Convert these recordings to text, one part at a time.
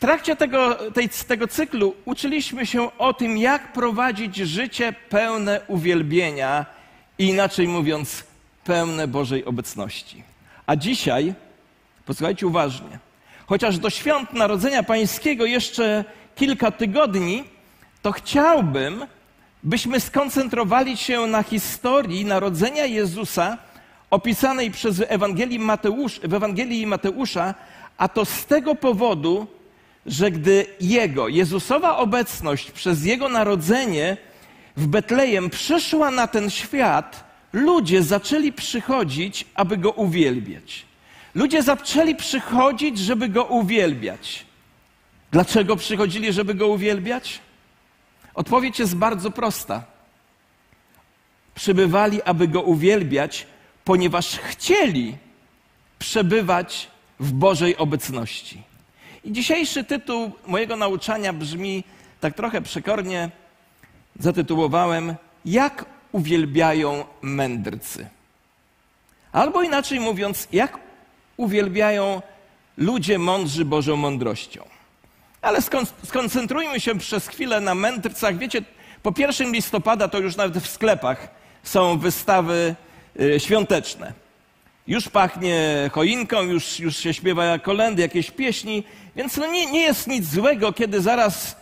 trakcie tego, tej, tego cyklu uczyliśmy się o tym, jak prowadzić życie pełne uwielbienia i inaczej mówiąc, pełne Bożej obecności. A dzisiaj, posłuchajcie uważnie, chociaż do świąt Narodzenia Pańskiego jeszcze kilka tygodni, to chciałbym, byśmy skoncentrowali się na historii narodzenia Jezusa opisanej przez Ewangelii Mateusz, w Ewangelii Mateusza, a to z tego powodu, że gdy Jego, Jezusowa obecność przez Jego narodzenie w Betlejem przyszła na ten świat, ludzie zaczęli przychodzić, aby Go uwielbiać. Ludzie zaczęli przychodzić, żeby Go uwielbiać. Dlaczego przychodzili, żeby Go uwielbiać? Odpowiedź jest bardzo prosta. Przybywali, aby Go uwielbiać, ponieważ chcieli przebywać w Bożej obecności. I dzisiejszy tytuł mojego nauczania brzmi tak trochę przekornie. Zatytułowałem Jak uwielbiają mędrcy. Albo inaczej mówiąc, jak uwielbiają ludzie mądrzy Bożą mądrością. Ale skoncentrujmy się przez chwilę na mędrcach. Wiecie, po 1 listopada to już nawet w sklepach są wystawy y, świąteczne. Już pachnie choinką, już, już się śpiewa kolendy, jakieś pieśni, więc no nie, nie jest nic złego, kiedy zaraz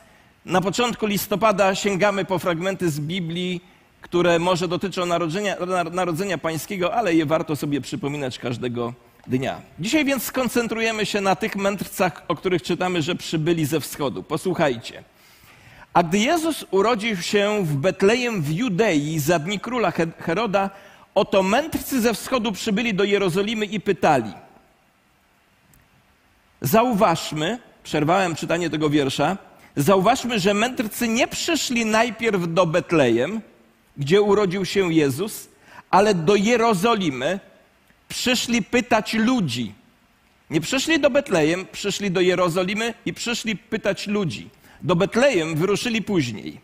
na początku listopada sięgamy po fragmenty z Biblii, które może dotyczą narodzenia, narodzenia pańskiego, ale je warto sobie przypominać każdego dnia. Dzisiaj więc skoncentrujemy się na tych mędrcach, o których czytamy, że przybyli ze wschodu. Posłuchajcie. A gdy Jezus urodził się w Betlejem w Judei za dni króla Heroda, oto mędrcy ze wschodu przybyli do Jerozolimy i pytali. Zauważmy, przerwałem czytanie tego wiersza, zauważmy, że mędrcy nie przyszli najpierw do Betlejem, gdzie urodził się Jezus, ale do Jerozolimy przyszli pytać ludzi. Nie przyszli do Betlejem, przyszli do Jerozolimy i przyszli pytać ludzi. Do Betlejem wyruszyli później.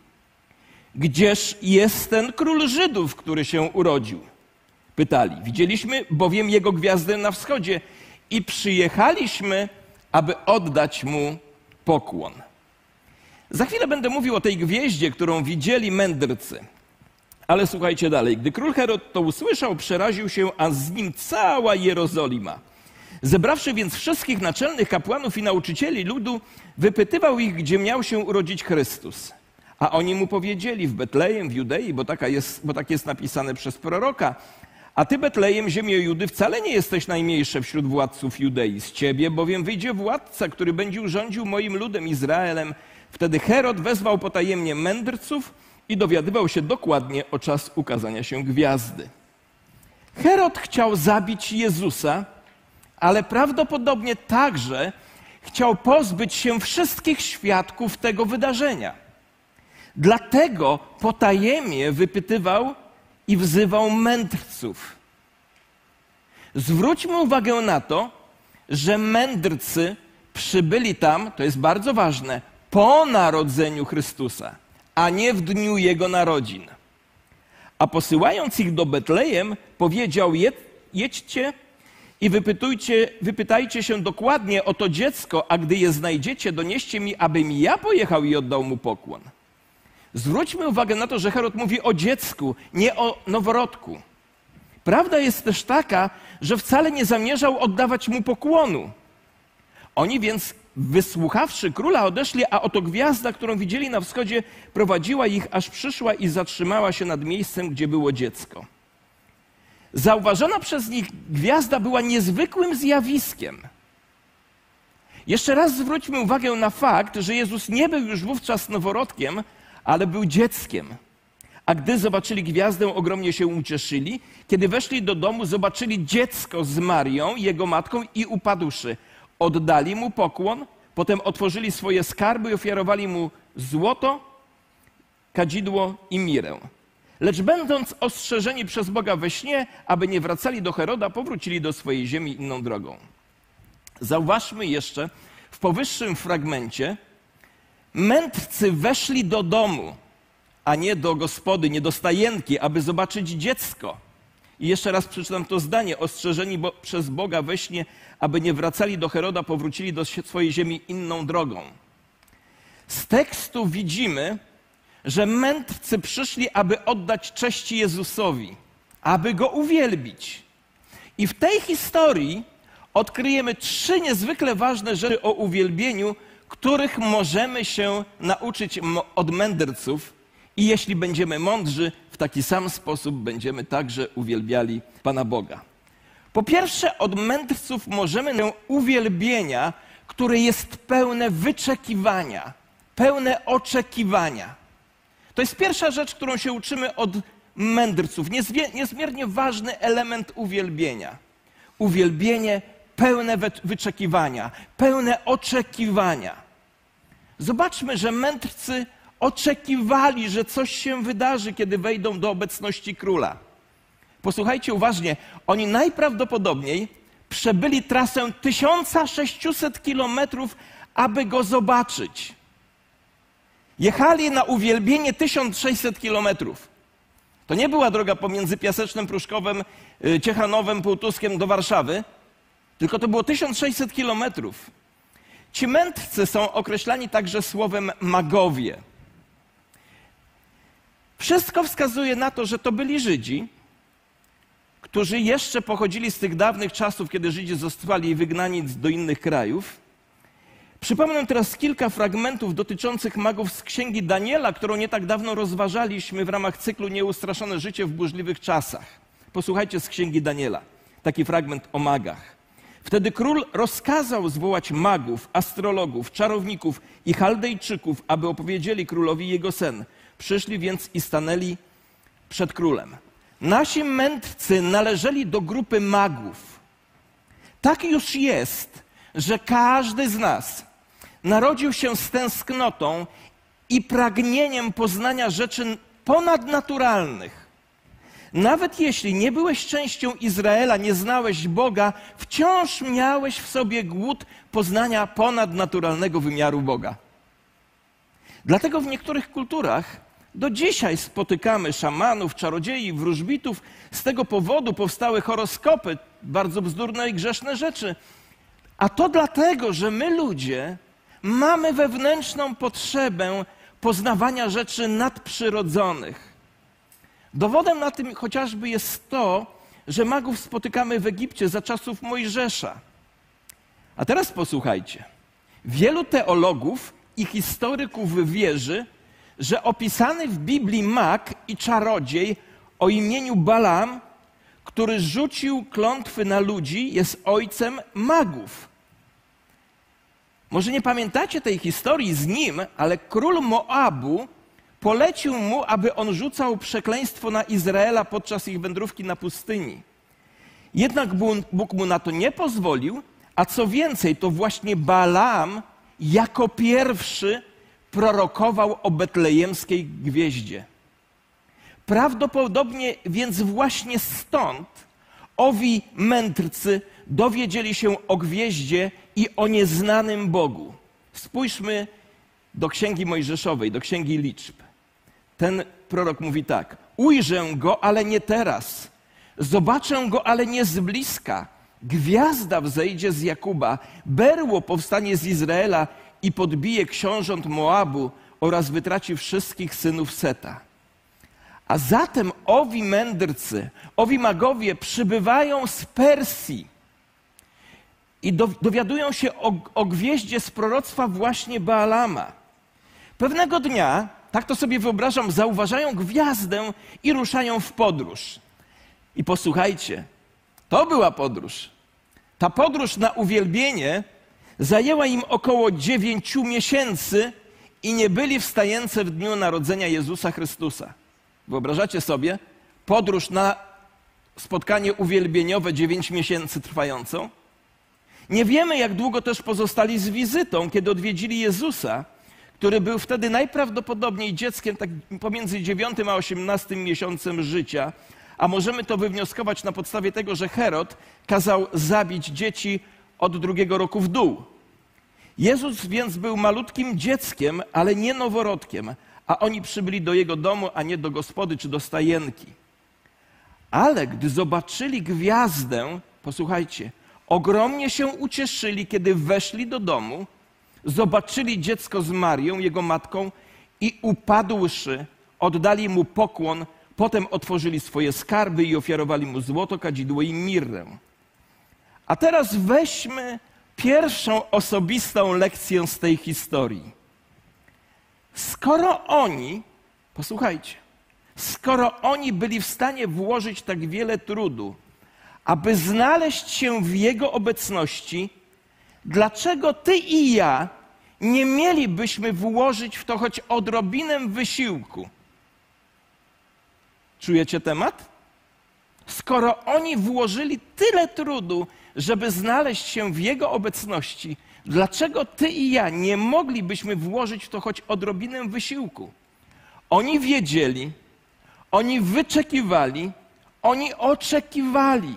Gdzież jest ten król Żydów, który się urodził? Pytali. Widzieliśmy bowiem jego gwiazdę na wschodzie i przyjechaliśmy, aby oddać mu pokłon. Za chwilę będę mówił o tej gwieździe, którą widzieli mędrcy. Ale słuchajcie dalej. Gdy król Herod to usłyszał, przeraził się, a z nim cała Jerozolima. Zebrawszy więc wszystkich naczelnych kapłanów i nauczycieli ludu, wypytywał ich, gdzie miał się urodzić Chrystus. A oni mu powiedzieli w Betlejem, w Judei, bo, taka jest, bo tak jest napisane przez proroka. A ty, Betlejem, ziemio Judy, wcale nie jesteś najmniejsze wśród władców Judei. Z ciebie bowiem wyjdzie władca, który będzie urządził moim ludem Izraelem. Wtedy Herod wezwał potajemnie mędrców i dowiadywał się dokładnie o czas ukazania się gwiazdy. Herod chciał zabić Jezusa, ale prawdopodobnie także chciał pozbyć się wszystkich świadków tego wydarzenia. Dlatego potajemnie wypytywał i wzywał mędrców. Zwróćmy uwagę na to, że mędrcy przybyli tam, to jest bardzo ważne, po narodzeniu Chrystusa a nie w dniu jego narodzin. A posyłając ich do Betlejem, powiedział: Jedźcie i wypytujcie, wypytajcie się dokładnie o to dziecko, a gdy je znajdziecie, donieście mi, abym ja pojechał i oddał mu pokłon. Zwróćmy uwagę na to, że Herod mówi o dziecku, nie o noworodku. Prawda jest też taka, że wcale nie zamierzał oddawać mu pokłonu. Oni więc Wysłuchawszy króla, odeszli, a oto gwiazda, którą widzieli na wschodzie, prowadziła ich, aż przyszła i zatrzymała się nad miejscem, gdzie było dziecko. Zauważona przez nich gwiazda była niezwykłym zjawiskiem. Jeszcze raz zwróćmy uwagę na fakt, że Jezus nie był już wówczas noworodkiem, ale był dzieckiem. A gdy zobaczyli gwiazdę, ogromnie się ucieszyli. Kiedy weszli do domu, zobaczyli dziecko z Marią, jego matką, i upadłszy, oddali mu pokłon, potem otworzyli swoje skarby i ofiarowali mu złoto, kadzidło i mirę. Lecz będąc ostrzeżeni przez Boga we śnie, aby nie wracali do Heroda, powrócili do swojej ziemi inną drogą. Zauważmy jeszcze w powyższym fragmencie, mędrcy weszli do domu, a nie do gospody, nie do stajenki, aby zobaczyć dziecko. I jeszcze raz przeczytam to zdanie. Ostrzeżeni bo, przez Boga we śnie, aby nie wracali do Heroda, powrócili do swojej ziemi inną drogą. Z tekstu widzimy, że mędrcy przyszli, aby oddać cześć Jezusowi, aby go uwielbić. I w tej historii odkryjemy trzy niezwykle ważne rzeczy o uwielbieniu, których możemy się nauczyć od mędrców. I jeśli będziemy mądrzy, w taki sam sposób będziemy także uwielbiali Pana Boga. Po pierwsze, od mędrców możemy się uwielbienia, które jest pełne wyczekiwania, pełne oczekiwania. To jest pierwsza rzecz, którą się uczymy od mędrców. Niezmiernie ważny element uwielbienia. Uwielbienie pełne wyczekiwania, pełne oczekiwania. Zobaczmy, że mędrcy oczekiwali, że coś się wydarzy, kiedy wejdą do obecności króla. Posłuchajcie uważnie, oni najprawdopodobniej przebyli trasę 1600 kilometrów, aby go zobaczyć. Jechali na uwielbienie 1600 kilometrów. To nie była droga pomiędzy Piasecznem, Pruszkowem, y, Ciechanowem, Półtuskiem do Warszawy, tylko to było 1600 kilometrów. Ci mędrcy są określani także słowem magowie. Wszystko wskazuje na to, że to byli Żydzi, którzy jeszcze pochodzili z tych dawnych czasów, kiedy Żydzi zostali wygnani do innych krajów. Przypomnę teraz kilka fragmentów dotyczących magów z księgi Daniela, którą nie tak dawno rozważaliśmy w ramach cyklu Nieustraszone życie w burzliwych czasach. Posłuchajcie z księgi Daniela. Taki fragment o magach. Wtedy król rozkazał zwołać magów, astrologów, czarowników i chaldejczyków, aby opowiedzieli królowi jego sen. Przyszli więc i stanęli przed królem. Nasi mędrcy należeli do grupy magów. Tak już jest, że każdy z nas narodził się z tęsknotą i pragnieniem poznania rzeczy ponadnaturalnych. Nawet jeśli nie byłeś częścią Izraela, nie znałeś Boga, wciąż miałeś w sobie głód poznania ponadnaturalnego wymiaru Boga. Dlatego w niektórych kulturach do dzisiaj spotykamy szamanów, czarodziei, wróżbitów. Z tego powodu powstały horoskopy, bardzo bzdurne i grzeszne rzeczy. A to dlatego, że my ludzie mamy wewnętrzną potrzebę poznawania rzeczy nadprzyrodzonych. Dowodem na tym chociażby jest to, że magów spotykamy w Egipcie za czasów Mojżesza. A teraz posłuchajcie. Wielu teologów i historyków wierzy, że opisany w Biblii mag i czarodziej o imieniu Balam, który rzucił klątwy na ludzi, jest ojcem magów. Może nie pamiętacie tej historii z nim, ale król Moabu polecił mu, aby on rzucał przekleństwo na Izraela podczas ich wędrówki na pustyni. Jednak Bóg mu na to nie pozwolił, a co więcej, to właśnie Balaam jako pierwszy prorokował o betlejemskiej gwieździe. Prawdopodobnie więc właśnie stąd owi mędrcy dowiedzieli się o gwieździe i o nieznanym Bogu. Spójrzmy do Księgi Mojżeszowej, do Księgi Liczb. Ten prorok mówi tak: Ujrzę go, ale nie teraz. Zobaczę go, ale nie z bliska. Gwiazda wzejdzie z Jakuba, berło powstanie z Izraela i podbije książąt Moabu oraz wytraci wszystkich synów Seta. A zatem owi mędrcy, owi magowie przybywają z Persji i dowiadują się o, o gwieździe z proroctwa właśnie Baalama. Pewnego dnia, tak to sobie wyobrażam, zauważają gwiazdę i ruszają w podróż. I posłuchajcie, to była podróż. Ta podróż na uwielbienie zajęła im około dziewięciu miesięcy i nie byli wstający w dniu narodzenia Jezusa Chrystusa. Wyobrażacie sobie podróż na spotkanie uwielbieniowe dziewięć miesięcy trwającą? Nie wiemy, jak długo też pozostali z wizytą, kiedy odwiedzili Jezusa, który był wtedy najprawdopodobniej dzieckiem tak pomiędzy dziewiątym a osiemnastym miesiącem życia. A możemy to wywnioskować na podstawie tego, że Herod kazał zabić dzieci od drugiego roku w dół. Jezus więc był malutkim dzieckiem, ale nie noworodkiem, a oni przybyli do jego domu, a nie do gospody czy do stajenki. Ale gdy zobaczyli gwiazdę, posłuchajcie, ogromnie się ucieszyli, kiedy weszli do domu, zobaczyli dziecko z Marią, jego matką, i upadłszy, oddali mu pokłon, potem otworzyli swoje skarby i ofiarowali mu złoto, kadzidło i mirrę. A teraz weźmy pierwszą osobistą lekcję z tej historii. Skoro oni, posłuchajcie, skoro oni byli w stanie włożyć tak wiele trudu, aby znaleźć się w Jego obecności, dlaczego Ty i ja nie mielibyśmy włożyć w to choć odrobinę wysiłku? Czujecie temat? Skoro oni włożyli tyle trudu, żeby znaleźć się w Jego obecności, dlaczego Ty i ja nie moglibyśmy włożyć w to choć odrobinę wysiłku? Oni wiedzieli, oni wyczekiwali, oni oczekiwali.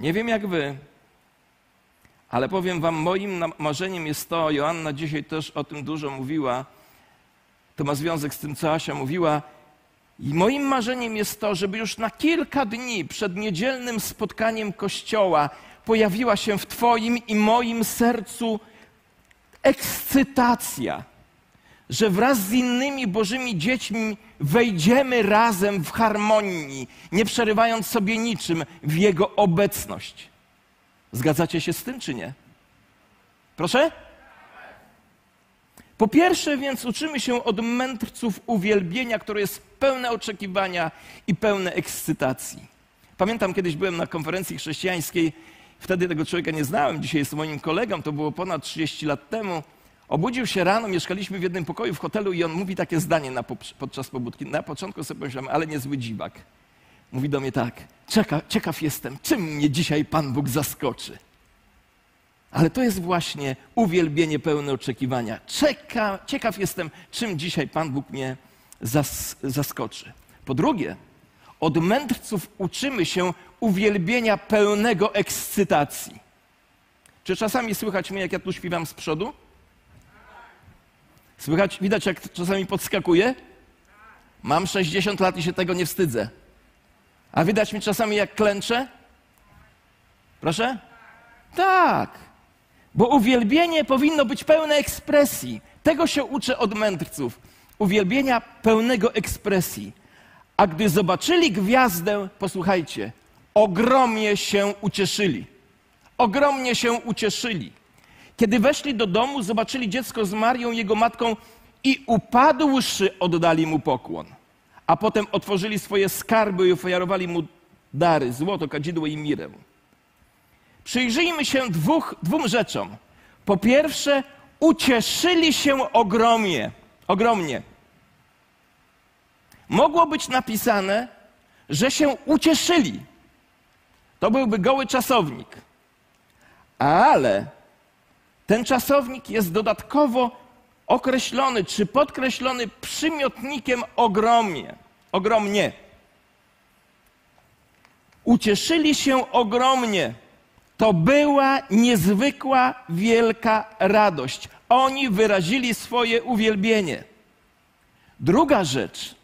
Nie wiem jak wy, ale powiem wam, moim marzeniem jest to, Joanna dzisiaj też o tym dużo mówiła, to ma związek z tym, co Asia mówiła, i moim marzeniem jest to, żeby już na kilka dni przed niedzielnym spotkaniem Kościoła pojawiła się w Twoim i moim sercu ekscytacja, że wraz z innymi Bożymi dziećmi wejdziemy razem w harmonii, nie przerywając sobie niczym w Jego obecność. Zgadzacie się z tym, czy nie? Proszę? Po pierwsze, więc uczymy się od mędrców uwielbienia, które jest pełne oczekiwania i pełne ekscytacji. Pamiętam, kiedyś byłem na konferencji chrześcijańskiej, wtedy tego człowieka nie znałem, dzisiaj jest moim kolegą, to było ponad 30 lat temu. Obudził się rano, mieszkaliśmy w jednym pokoju w hotelu i on mówi takie zdanie na, podczas pobudki. Na początku sobie pomyślałem, ale niezły dziwak. Mówi do mnie tak, ciekaw jestem, czym mnie dzisiaj Pan Bóg zaskoczy. Ale to jest właśnie uwielbienie pełne oczekiwania. Czeka, ciekaw jestem, czym dzisiaj Pan Bóg mnie zas, zaskoczy. Po drugie, od mędrców uczymy się uwielbienia pełnego ekscytacji. Czy czasami słychać mnie, jak ja tu śpiewam z przodu? Słychać, widać, jak czasami podskakuję? Mam 60 lat i się tego nie wstydzę. A widać mi czasami, jak klęczę? Proszę? Tak. Bo uwielbienie powinno być pełne ekspresji. Tego się uczę od mędrców. Uwielbienia pełnego ekspresji. A gdy zobaczyli gwiazdę, posłuchajcie, ogromnie się ucieszyli. Ogromnie się ucieszyli. Kiedy weszli do domu, zobaczyli dziecko z Marią, jego matką i upadłszy oddali mu pokłon. A potem otworzyli swoje skarby i ofiarowali mu dary, złoto, kadzidło i mirę. Przyjrzyjmy się dwóch, dwóm rzeczom. Po pierwsze, ucieszyli się ogromnie. Ogromnie. Mogło być napisane, że się ucieszyli. To byłby goły czasownik. Ale ten czasownik jest dodatkowo określony czy podkreślony przymiotnikiem ogromnie. Ogromnie. Ucieszyli się ogromnie. To była niezwykła, wielka radość. Oni wyrazili swoje uwielbienie. Druga rzecz.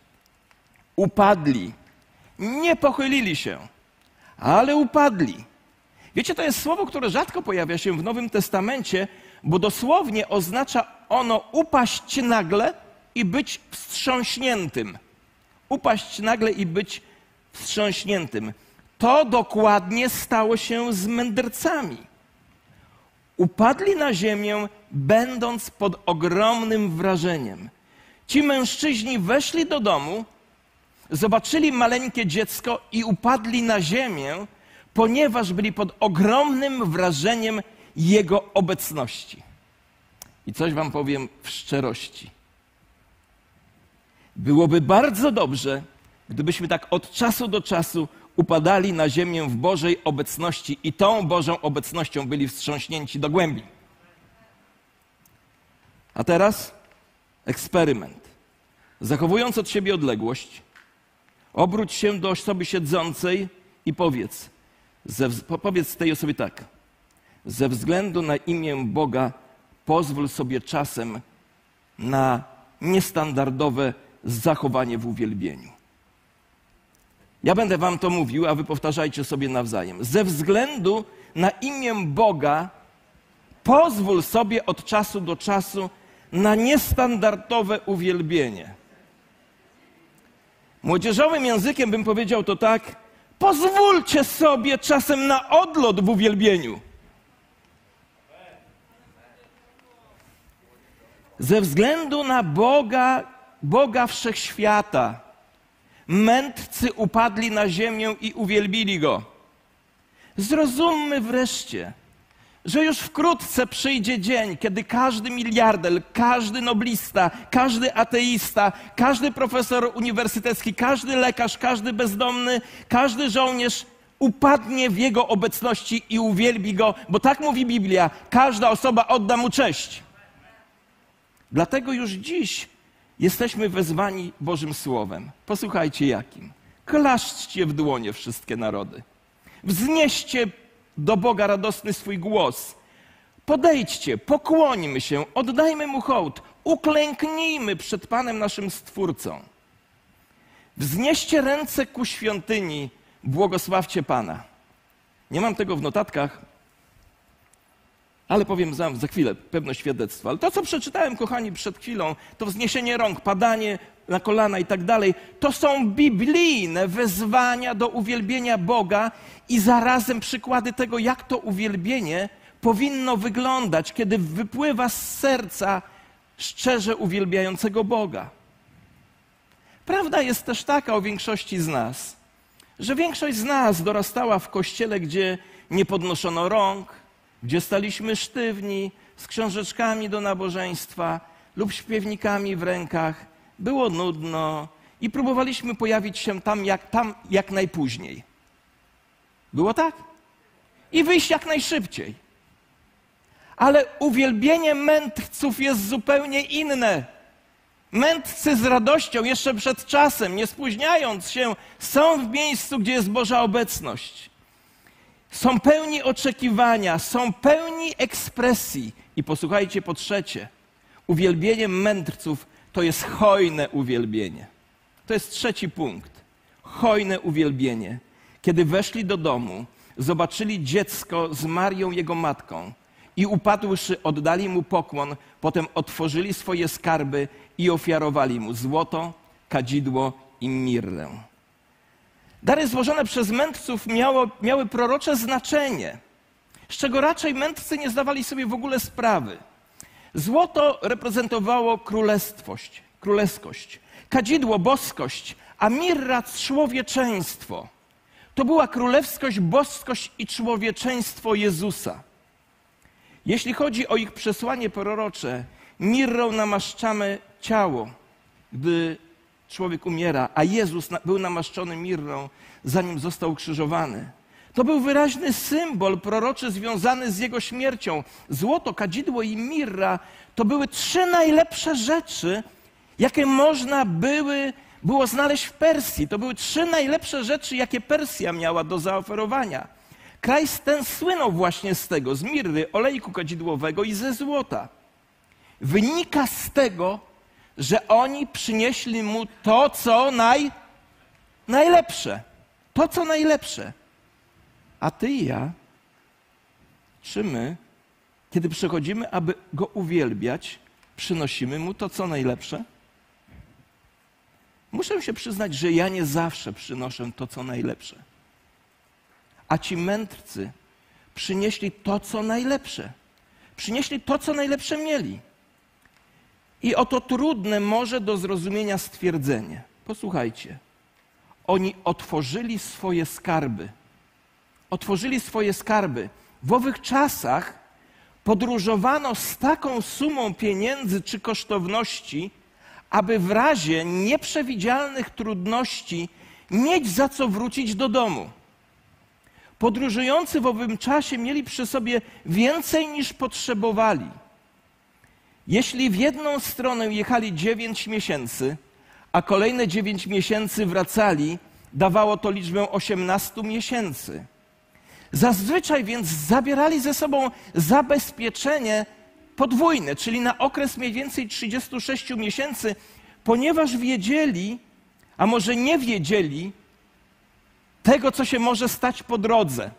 Upadli. Nie pochylili się, ale upadli. Wiecie, to jest słowo, które rzadko pojawia się w Nowym Testamencie, bo dosłownie oznacza ono upaść nagle i być wstrząśniętym. Upaść nagle i być wstrząśniętym. To dokładnie stało się z mędrcami. Upadli na ziemię, będąc pod ogromnym wrażeniem. Ci mężczyźni weszli do domu, zobaczyli maleńkie dziecko i upadli na ziemię, ponieważ byli pod ogromnym wrażeniem Jego obecności. I coś Wam powiem w szczerości. Byłoby bardzo dobrze, gdybyśmy tak od czasu do czasu upadali na ziemię w Bożej obecności i tą Bożą obecnością byli wstrząśnięci do głębi. A teraz eksperyment. Zachowując od siebie odległość, obróć się do osoby siedzącej i powiedz, ze, powiedz tej osobie tak. Ze względu na imię Boga pozwól sobie czasem na niestandardowe zachowanie w uwielbieniu. Ja będę wam to mówił, a wy powtarzajcie sobie nawzajem. Ze względu na imię Boga pozwól sobie od czasu do czasu na niestandardowe uwielbienie. Młodzieżowym językiem bym powiedział to tak: pozwólcie sobie czasem na odlot w uwielbieniu. Ze względu na Boga, Boga wszechświata, mędrcy upadli na ziemię i uwielbili go. Zrozummy wreszcie, że już wkrótce przyjdzie dzień, kiedy każdy miliarder, każdy noblista, każdy ateista, każdy profesor uniwersytecki, każdy lekarz, każdy bezdomny, każdy żołnierz upadnie w jego obecności i uwielbi go, bo tak mówi Biblia: każda osoba odda mu cześć. Dlatego już dziś jesteśmy wezwani Bożym Słowem. Posłuchajcie jakim. Klaszczcie w dłonie wszystkie narody. Wznieście do Boga radosny swój głos. Podejdźcie, pokłońmy się, oddajmy Mu hołd, uklęknijmy przed Panem naszym Stwórcą. Wznieście ręce ku świątyni, błogosławcie Pana. Nie mam tego w notatkach, ale powiem za, za chwilę pewne świadectwo. Ale to, co przeczytałem, kochani, przed chwilą, to wzniesienie rąk, padanie na kolana i tak dalej, to są biblijne wezwania do uwielbienia Boga i zarazem przykłady tego, jak to uwielbienie powinno wyglądać, kiedy wypływa z serca szczerze uwielbiającego Boga. Prawda jest też taka o większości z nas, że większość z nas dorastała w kościele, gdzie nie podnoszono rąk, gdzie staliśmy sztywni z książeczkami do nabożeństwa lub śpiewnikami w rękach. Było nudno i próbowaliśmy pojawić się tam jak, tam jak najpóźniej. Było tak? I wyjść jak najszybciej. Ale uwielbienie mędrców jest zupełnie inne. Mędrcy z radością, jeszcze przed czasem, nie spóźniając się, są w miejscu, gdzie jest Boża obecność są pełni oczekiwania, są pełni ekspresji. I posłuchajcie po trzecie, uwielbieniem mędrców to jest hojne uwielbienie. To jest trzeci punkt. Hojne uwielbienie. Kiedy weszli do domu, zobaczyli dziecko z Marią, jego matką, i upadłszy, oddali mu pokłon, potem otworzyli swoje skarby i ofiarowali mu złoto, kadzidło i mirrę. Dary złożone przez mędrców miało, miały prorocze znaczenie, z czego raczej mędrcy nie zdawali sobie w ogóle sprawy. Złoto reprezentowało królestwość, królewskość, kadzidło boskość, a mirra człowieczeństwo. To była królewskość, boskość i człowieczeństwo Jezusa. Jeśli chodzi o ich przesłanie prorocze, mirrą namaszczamy ciało, gdy człowiek umiera, a Jezus był namaszczony mirrą, zanim został krzyżowany. To był wyraźny symbol proroczy związany z jego śmiercią. Złoto, kadzidło i mirra to były trzy najlepsze rzeczy, jakie można były, było znaleźć w Persji. To były trzy najlepsze rzeczy, jakie Persja miała do zaoferowania. Kraj ten słynął właśnie z tego, z mirry, olejku kadzidłowego i ze złota. Wynika z tego, że oni przynieśli mu to, co naj, najlepsze. To, co najlepsze. A ty i ja, czy my, kiedy przychodzimy, aby go uwielbiać, przynosimy mu to, co najlepsze? Muszę się przyznać, że ja nie zawsze przynoszę to, co najlepsze. A ci mędrcy przynieśli to, co najlepsze. Przynieśli to, co najlepsze mieli. I oto trudne może do zrozumienia stwierdzenie. Posłuchajcie. Oni otworzyli swoje skarby. Otworzyli swoje skarby. W owych czasach podróżowano z taką sumą pieniędzy czy kosztowności, aby w razie nieprzewidzialnych trudności mieć za co wrócić do domu. Podróżujący w owym czasie mieli przy sobie więcej niż potrzebowali. Jeśli w jedną stronę jechali 9 miesięcy, a kolejne 9 miesięcy wracali, dawało to liczbę 18 miesięcy. Zazwyczaj więc zabierali ze sobą zabezpieczenie podwójne, czyli na okres mniej więcej 36 miesięcy, ponieważ wiedzieli, a może nie wiedzieli, tego, co się może stać po drodze.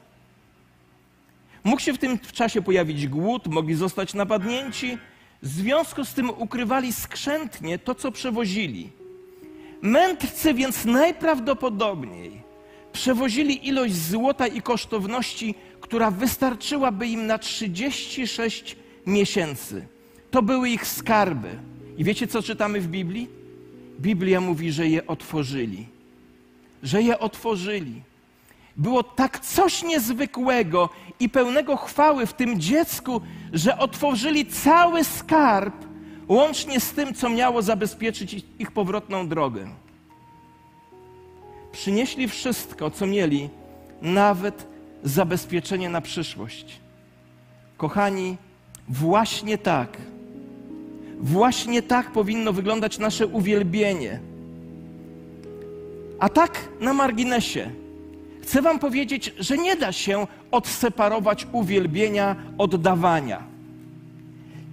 Mógł się w tym czasie pojawić głód, mogli zostać napadnięci. W związku z tym ukrywali skrzętnie to, co przewozili. Mędrcy więc najprawdopodobniej przewozili ilość złota i kosztowności, która wystarczyłaby im na 36 miesięcy. To były ich skarby. I wiecie, co czytamy w Biblii? Biblia mówi, że je otworzyli. Że je otworzyli. Było tak coś niezwykłego i pełnego chwały w tym dziecku, że otworzyli cały skarb, łącznie z tym, co miało zabezpieczyć ich powrotną drogę. Przynieśli wszystko, co mieli, nawet zabezpieczenie na przyszłość. Kochani, właśnie tak, właśnie tak powinno wyglądać nasze uwielbienie. A tak na marginesie. Chcę Wam powiedzieć, że nie da się odseparować uwielbienia od dawania.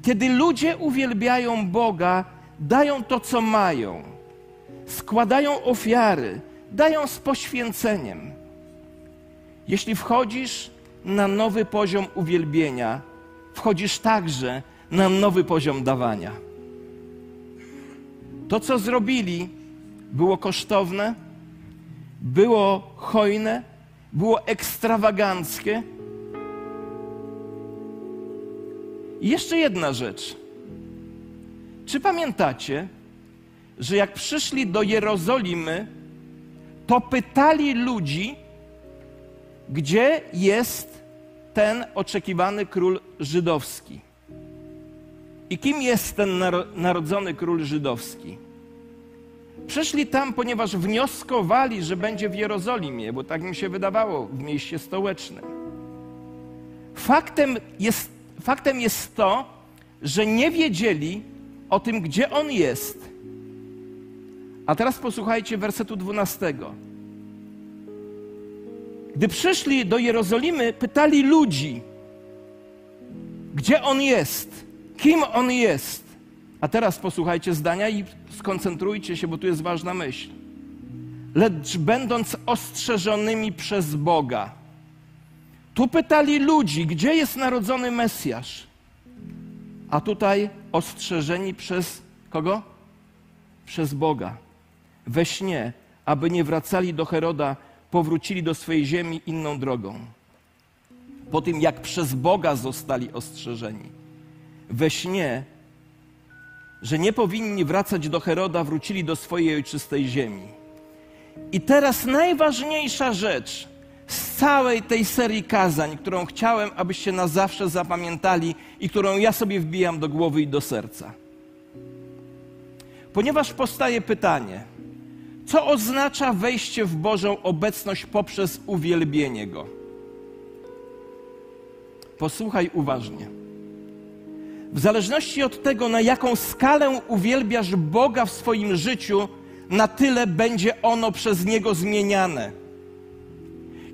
Kiedy ludzie uwielbiają Boga, dają to, co mają, składają ofiary, dają z poświęceniem. Jeśli wchodzisz na nowy poziom uwielbienia, wchodzisz także na nowy poziom dawania. To, co zrobili, było kosztowne, było hojne, było ekstrawaganckie. I jeszcze jedna rzecz. Czy pamiętacie, że jak przyszli do Jerozolimy, to pytali ludzi, gdzie jest ten oczekiwany król żydowski? I kim jest ten narodzony król żydowski? Przyszli tam, ponieważ wnioskowali, że będzie w Jerozolimie, bo tak mi się wydawało, w mieście stołecznym. Faktem jest, faktem jest to, że nie wiedzieli o tym, gdzie on jest. A teraz posłuchajcie wersetu 12. Gdy przyszli do Jerozolimy, pytali ludzi, gdzie on jest, kim on jest. A teraz posłuchajcie zdania i skoncentrujcie się, bo tu jest ważna myśl. Lecz będąc ostrzeżonymi przez Boga, tu pytali ludzi, gdzie jest narodzony Mesjasz? A tutaj ostrzeżeni przez kogo? Przez Boga. We śnie, aby nie wracali do Heroda, powrócili do swojej ziemi inną drogą. Po tym, jak przez Boga zostali ostrzeżeni. We śnie że nie powinni wracać do Heroda, wrócili do swojej ojczystej ziemi. I teraz najważniejsza rzecz z całej tej serii kazań, którą chciałem, abyście na zawsze zapamiętali i którą ja sobie wbijam do głowy i do serca. Ponieważ powstaje pytanie, co oznacza wejście w Bożą obecność poprzez uwielbienie Go? Posłuchaj uważnie. W zależności od tego, na jaką skalę uwielbiasz Boga w swoim życiu, na tyle będzie ono przez Niego zmieniane.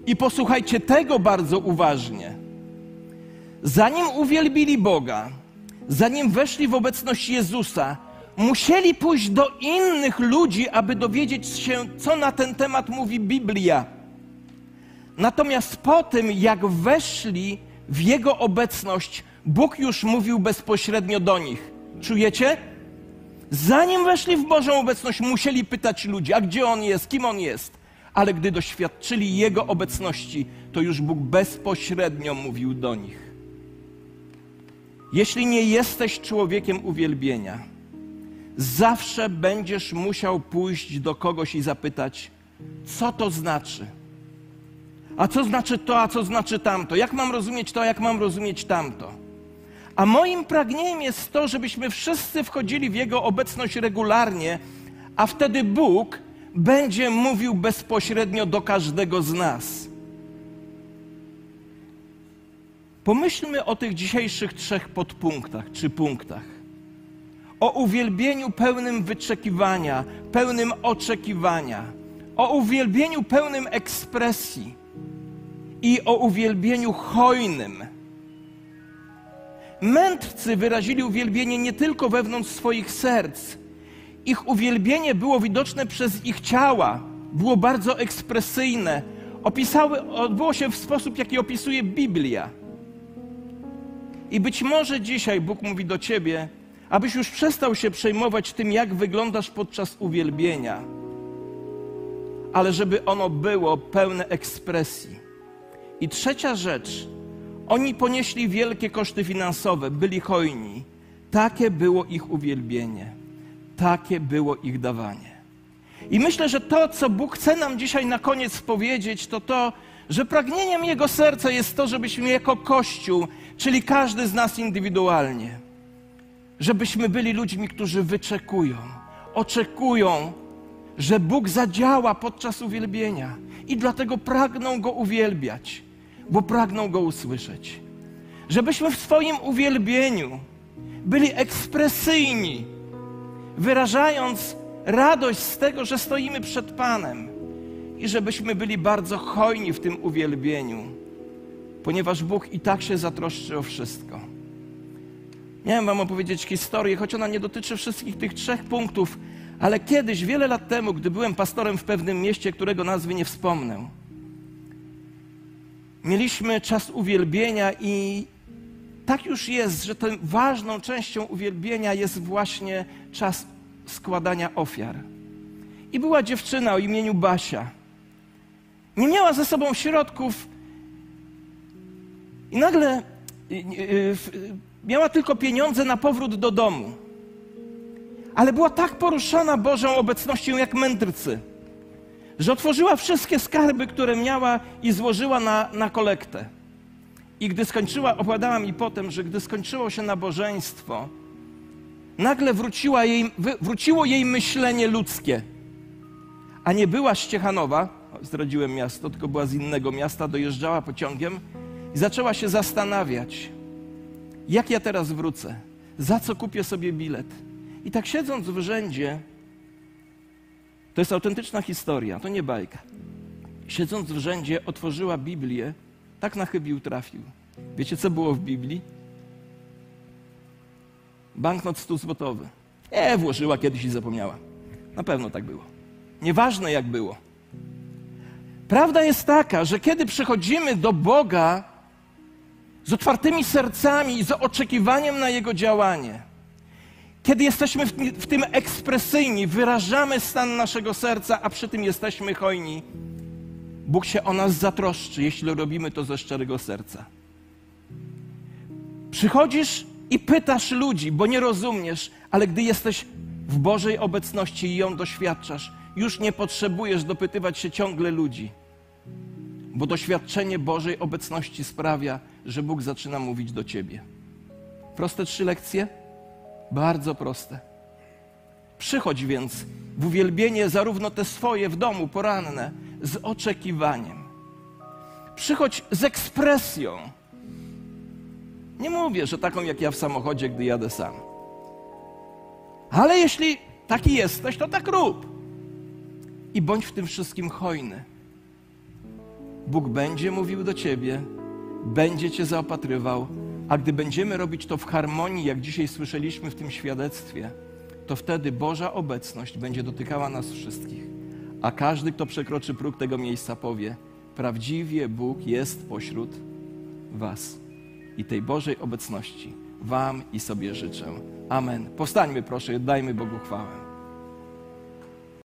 I posłuchajcie tego bardzo uważnie. Zanim uwielbili Boga, zanim weszli w obecność Jezusa, musieli pójść do innych ludzi, aby dowiedzieć się, co na ten temat mówi Biblia. Natomiast po tym, jak weszli w Jego obecność, Bóg już mówił bezpośrednio do nich. Czujecie? Zanim weszli w Bożą obecność, musieli pytać ludzi, a gdzie On jest, kim On jest. Ale gdy doświadczyli Jego obecności, to już Bóg bezpośrednio mówił do nich. Jeśli nie jesteś człowiekiem uwielbienia, zawsze będziesz musiał pójść do kogoś i zapytać, co to znaczy. A co znaczy to, a co znaczy tamto? Jak mam rozumieć to, jak mam rozumieć tamto? A moim pragnieniem jest to, żebyśmy wszyscy wchodzili w Jego obecność regularnie, a wtedy Bóg będzie mówił bezpośrednio do każdego z nas. Pomyślmy o tych dzisiejszych trzech podpunktach czy punktach. O uwielbieniu pełnym wyczekiwania, pełnym oczekiwania, o uwielbieniu pełnym ekspresji i o uwielbieniu hojnym Mędrcy wyrazili uwielbienie nie tylko wewnątrz swoich serc. Ich uwielbienie było widoczne przez ich ciała, było bardzo ekspresyjne. opisały, odbyło się w sposób, jaki opisuje Biblia. I być może dzisiaj Bóg mówi do ciebie, abyś już przestał się przejmować tym, jak wyglądasz podczas uwielbienia, ale żeby ono było pełne ekspresji. I trzecia rzecz, oni ponieśli wielkie koszty finansowe, byli hojni. Takie było ich uwielbienie, takie było ich dawanie. I myślę, że to, co Bóg chce nam dzisiaj na koniec powiedzieć, to to, że pragnieniem Jego serca jest to, żebyśmy jako Kościół, czyli każdy z nas indywidualnie, żebyśmy byli ludźmi, którzy wyczekują, oczekują, że Bóg zadziała podczas uwielbienia i dlatego pragną Go uwielbiać, bo pragną Go usłyszeć. Żebyśmy w swoim uwielbieniu byli ekspresyjni, wyrażając radość z tego, że stoimy przed Panem i żebyśmy byli bardzo hojni w tym uwielbieniu, ponieważ Bóg i tak się zatroszczy o wszystko. Miałem Wam opowiedzieć historię, choć ona nie dotyczy wszystkich tych trzech punktów, ale kiedyś, wiele lat temu, gdy byłem pastorem w pewnym mieście, którego nazwy nie wspomnę, mieliśmy czas uwielbienia i tak już jest, że tą ważną częścią uwielbienia jest właśnie czas składania ofiar. I była dziewczyna o imieniu Basia. Nie miała ze sobą środków i nagle y, y, y, miała tylko pieniądze na powrót do domu. Ale była tak poruszona Bożą obecnością jak mędrcy, że otworzyła wszystkie skarby, które miała i złożyła na, na kolektę. I gdy skończyła, opowiadała mi potem, że gdy skończyło się nabożeństwo, nagle wróciła jej, wróciło jej myślenie ludzkie. A nie była z Ciechanowa, zdradziłem miasto, tylko była z innego miasta, dojeżdżała pociągiem i zaczęła się zastanawiać, jak ja teraz wrócę, za co kupię sobie bilet. I tak siedząc w rzędzie, to jest autentyczna historia, to nie bajka. Siedząc w rzędzie, otworzyła Biblię, tak na chybił trafił. Wiecie, co było w Biblii? banknot 100 złotowy. E, włożyła kiedyś i zapomniała. Na pewno tak było. Nieważne jak było. Prawda jest taka, że kiedy przychodzimy do Boga z otwartymi sercami i z oczekiwaniem na Jego działanie, kiedy jesteśmy w, w tym ekspresyjni, wyrażamy stan naszego serca, a przy tym jesteśmy hojni, Bóg się o nas zatroszczy, jeśli robimy to ze szczerego serca. Przychodzisz i pytasz ludzi, bo nie rozumiesz, ale gdy jesteś w Bożej obecności i ją doświadczasz, już nie potrzebujesz dopytywać się ciągle ludzi, bo doświadczenie Bożej obecności sprawia, że Bóg zaczyna mówić do ciebie. Proste trzy lekcje? Bardzo proste. Przychodź więc w uwielbienie zarówno te swoje w domu poranne, z oczekiwaniem. Przychodź z ekspresją nie mówię, że taką jak ja w samochodzie, gdy jadę sam. Ale jeśli taki jesteś, to tak rób. I bądź w tym wszystkim hojny. Bóg będzie mówił do ciebie, będzie cię zaopatrywał, a gdy będziemy robić to w harmonii, jak dzisiaj słyszeliśmy w tym świadectwie, to wtedy Boża obecność będzie dotykała nas wszystkich. A każdy, kto przekroczy próg tego miejsca, powie: Prawdziwie Bóg jest pośród Was i tej Bożej obecności Wam i sobie życzę. Amen. Powstańmy proszę, dajmy Bogu chwałę.